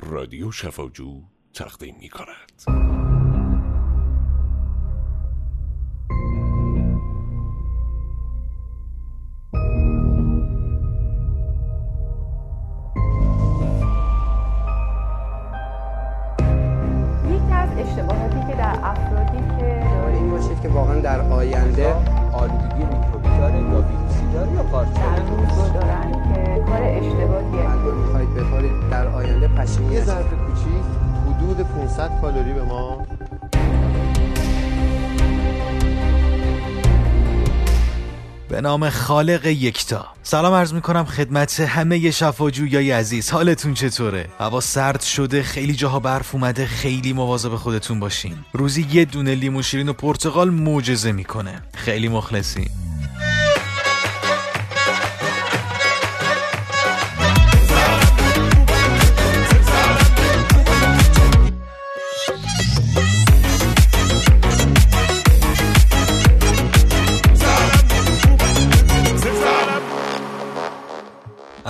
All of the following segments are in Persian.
رادیو شفاجو تقدیم می کند حدود 500 کالری به ما. به نام خالق یکتا. سلام عرض می کنم خدمت همه شفاجویای عزیز. حالتون چطوره؟ هوا سرد شده خیلی جاها برف اومده خیلی مواظب خودتون باشین. روزی یه دونه لیمو شیرین و پرتقال معجزه می‌کنه. خیلی مخلصی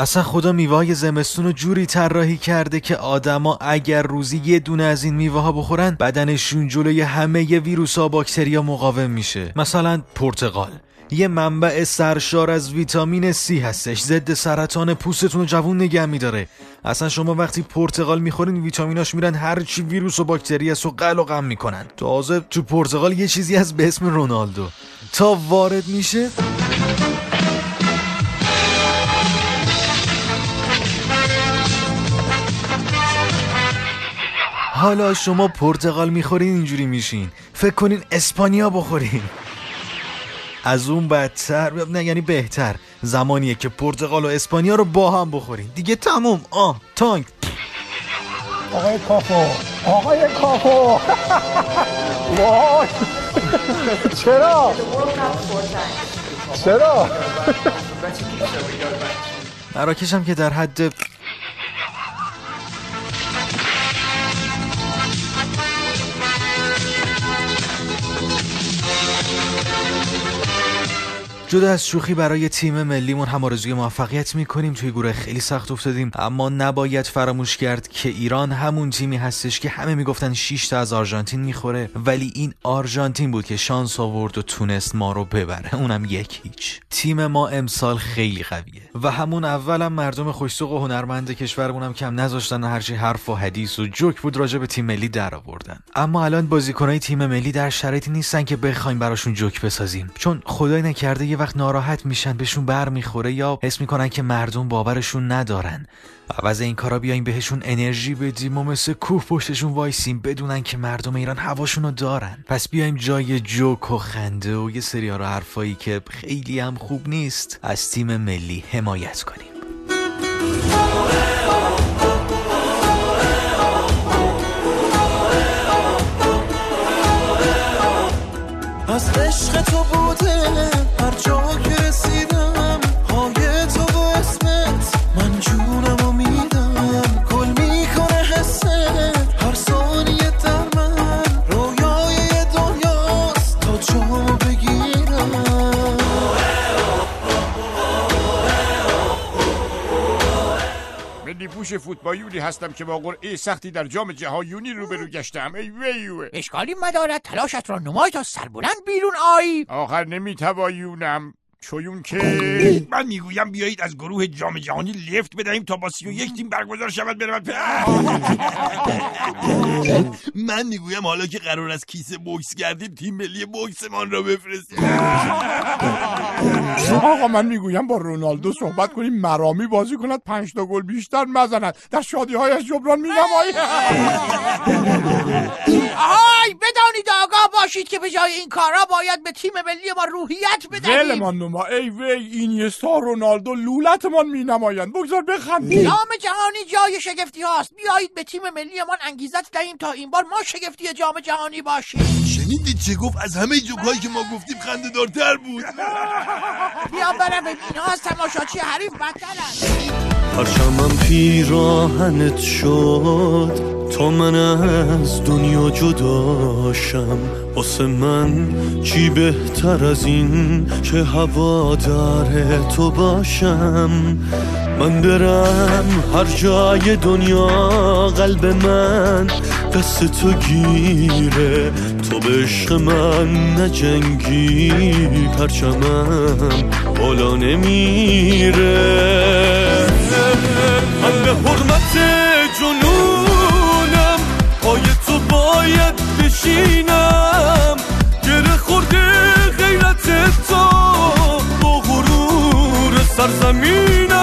اصلا خدا میوه زمستون رو جوری طراحی کرده که آدما اگر روزی یه دونه از این میوه ها بخورن بدنشون جلوی همه ی ویروس ها باکتریا مقاوم میشه. مثلا پرتقال. یه منبع سرشار از ویتامین C هستش. ضد سرطان پوستتون رو جوون نگه میداره. اصلا شما وقتی پرتقال می‌خورین ویتامیناش میرن هر چی ویروس و باکتری است و قل و غم می‌کنن. تازه تو پرتقال یه چیزی از به اسم رونالدو. تا وارد میشه حالا شما پرتقال می‌خورین اینجوری میشین. فکر کنین اسپانیا بخورین. از اون بدتر نه یعنی بهتر. زمانیه که پرتقال و اسپانیا رو با هم بخورین. دیگه تموم. آه تانک. آقای کافو آقای کافو وای. چرا؟ چرا؟ مراکش هم که در حد جدا از شوخی برای تیم ملیمون هم آرزوی موفقیت می‌کنیم. توی گروه خیلی سخت افتادیم. اما نباید فراموش کرد که ایران همون تیمی هستش که همه می‌گفتن 6 تا از آرژانتین می‌خوره. ولی این آرژانتین بود که شانس آورد و تونست ما رو ببره. اونم یک هیچ. تیم ما امسال خیلی قویه. و همون اولم مردم خوشسوق و هنرمند کشورمونم کم نذاشتن و هرچی حرف و حدیث و جوک بود راجع به تیم ملی در آوردن. اما الان بازیکنای تیم ملی در شرایطی نیستن که بخوایم براشون جوک بسازیم. چون خدای نکرده یه وقت ناراحت میشن بهشون بر می‌خوره یا حس می‌کنن که مردم باورشون ندارن. عوض این کارا بیایم بهشون انرژی بدیم و مثل کوه پشتشون وایسیم بدونن که مردم ایران هواشونو دارن. پس بیایم جای جوک و خنده و یه سری رو حرفایی که خیلی هم خوب نیست از تیم ملی حمایت کنیم. از عشق تو بوده پوش فوتبالیونی هستم که با قرعه سختی در جام جهانیونی روبرو گشتم. ای ویوه اشکالی مدارد تلاشت را نمای تا سربلند بیرون آیی. آخر نمیتوایونم چویون که من می‌گویم بیایید از گروه جام جهانی لفت بدهیم تا با سی و یک تیم برگزار شود برود من می‌گویم حالا که قرار از کیسه بوکس کردیم تیم ملی بوکسمان را بفرستیم. آقا من می‌گویم با رونالدو صحبت کنیم مرامی بازی کند پنج تا گل بیشتر مزند در شادی هایش جبران مینمایی. آهای بدانید آگاه باشید که به جای این کارا باید به تیم ملی ما روحیت بدهیم نما ای وی اینیستا رونالدو لولتمان مینمایند. بگذار بخندیم. جام جهانی جای شگفتی هاست. بیایید به تیم ملی ما انگیزت دهیم تا این بار ما شگفتی جام جهانی باشیم. شنیدید چه گفت؟ از همه جوکایی که ما گفتیم خنده دارتر بود. بیا برویم اینها از تماشاچی حریف بدترند پرچمم پیراهنت شد. تا من از دنیا جداشم واسه من چی بهتر از این که هوادار تو باشم؟ من برم هر جای دنیا قلب من دست تو گیره. تو به عشق من نجنگی پرچمم بالا نمیره. من به حرمت جنونم. پای تو باید بشینم. گره خورده غیرت تو. با غرور سرزمینم.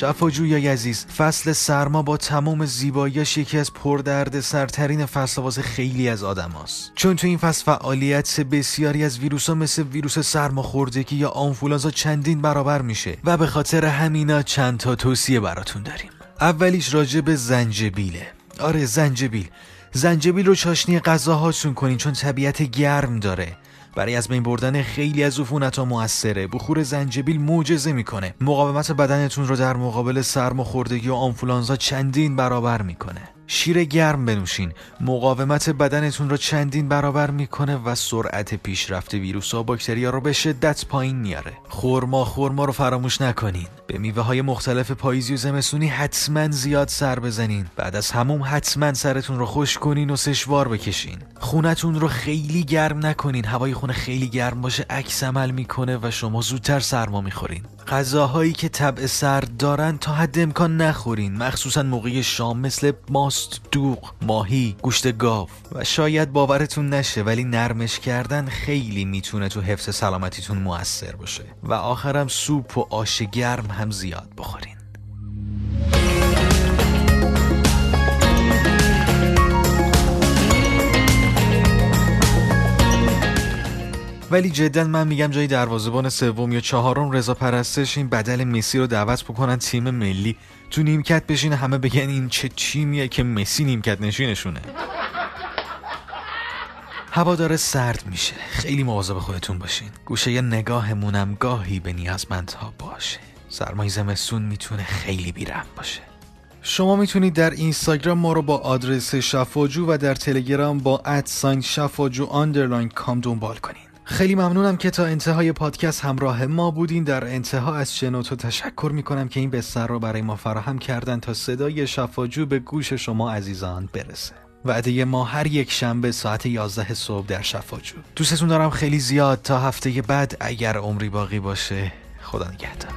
شفاجویای عزیز فصل سرما با تمام زیباییش یکی از پردرد سرترین فصل واسه خیلی از آدم هاست. چون تو این فصل فعالیت بسیاری از ویروس ها مثل ویروس سرماخوردگی یا آنفولانزا چندین برابر میشه و به خاطر همینا چند تا توصیه براتون داریم. اولیش راجع به زنجبیله. آره زنجبیل. زنجبیل رو چاشنی غذاهاتون کنین چون طبیعت گرم داره. برای از بین بردن خیلی از عفونت ها موثره. بخور زنجبیل معجزه می‌کنه. مقاومت بدنتون رو در مقابل سرماخوردگی و آنفولانزا چندین برابر می‌کنه. شیر گرم بنوشین. مقاومت بدنتون رو چندین برابر می‌کنه و سرعت پیشرفت ویروس و باکتریا رو به شدت پایین میاره. خورما خورما رو فراموش نکنین. به میوه های مختلف پاییزی و زمستونی حتما زیاد سر بزنین. بعد از هموم حتما سرتون رو خوش کنین و سشوار بکشین. خونتون رو خیلی گرم نکنین. هوای خونه خیلی گرم باشه عکس عمل می‌کنه و شما زودتر سرما می‌خورین. غذاهایی که طبع سرد دارن تا حد امکان نخورین مخصوصا موقع شام مثل ماست دوغ ماهی گوشت گاو. و شاید باورتون نشه ولی نرمش کردن خیلی می‌تونه تو حفظ سلامتیتون موثر باشه. و آخرم سوپ و آش گرم هم زیاد بخورین. ولی جدا من میگم جای دروازه‌بان سوم یا چهارم رضا پرستش این بدل مسی رو دعوت بکنن تیم ملی. تو نیمکت بشینه همه بگن این چه تیمیه که مسی نیمکت نشینشونه. هوا داره سرد میشه. خیلی مواظب خودتون باشین. گوشه یه نگاهمونم گاهی به نیازمندها باشه. سرمای زمستون می‌تونه خیلی بی‌رحم باشه. شما می‌تونید در اینستاگرام ما رو با آدرس شفاجو و در تلگرام با at sign شفاجو underline com دنبال کنین. خیلی ممنونم که تا انتهای پادکست همراه ما بودین. در انتها از شنوتو تشکر می‌کنم که این بستر رو برای ما فراهم کردن تا صدای شفاجو به گوش شما عزیزان برسه. وعده ما هر یک شنبه ساعت 11 صبح در شفاجو. دوستتون دارم خیلی زیاد. تا هفته بعد اگر عمری باقی باشه خدا نگهدار.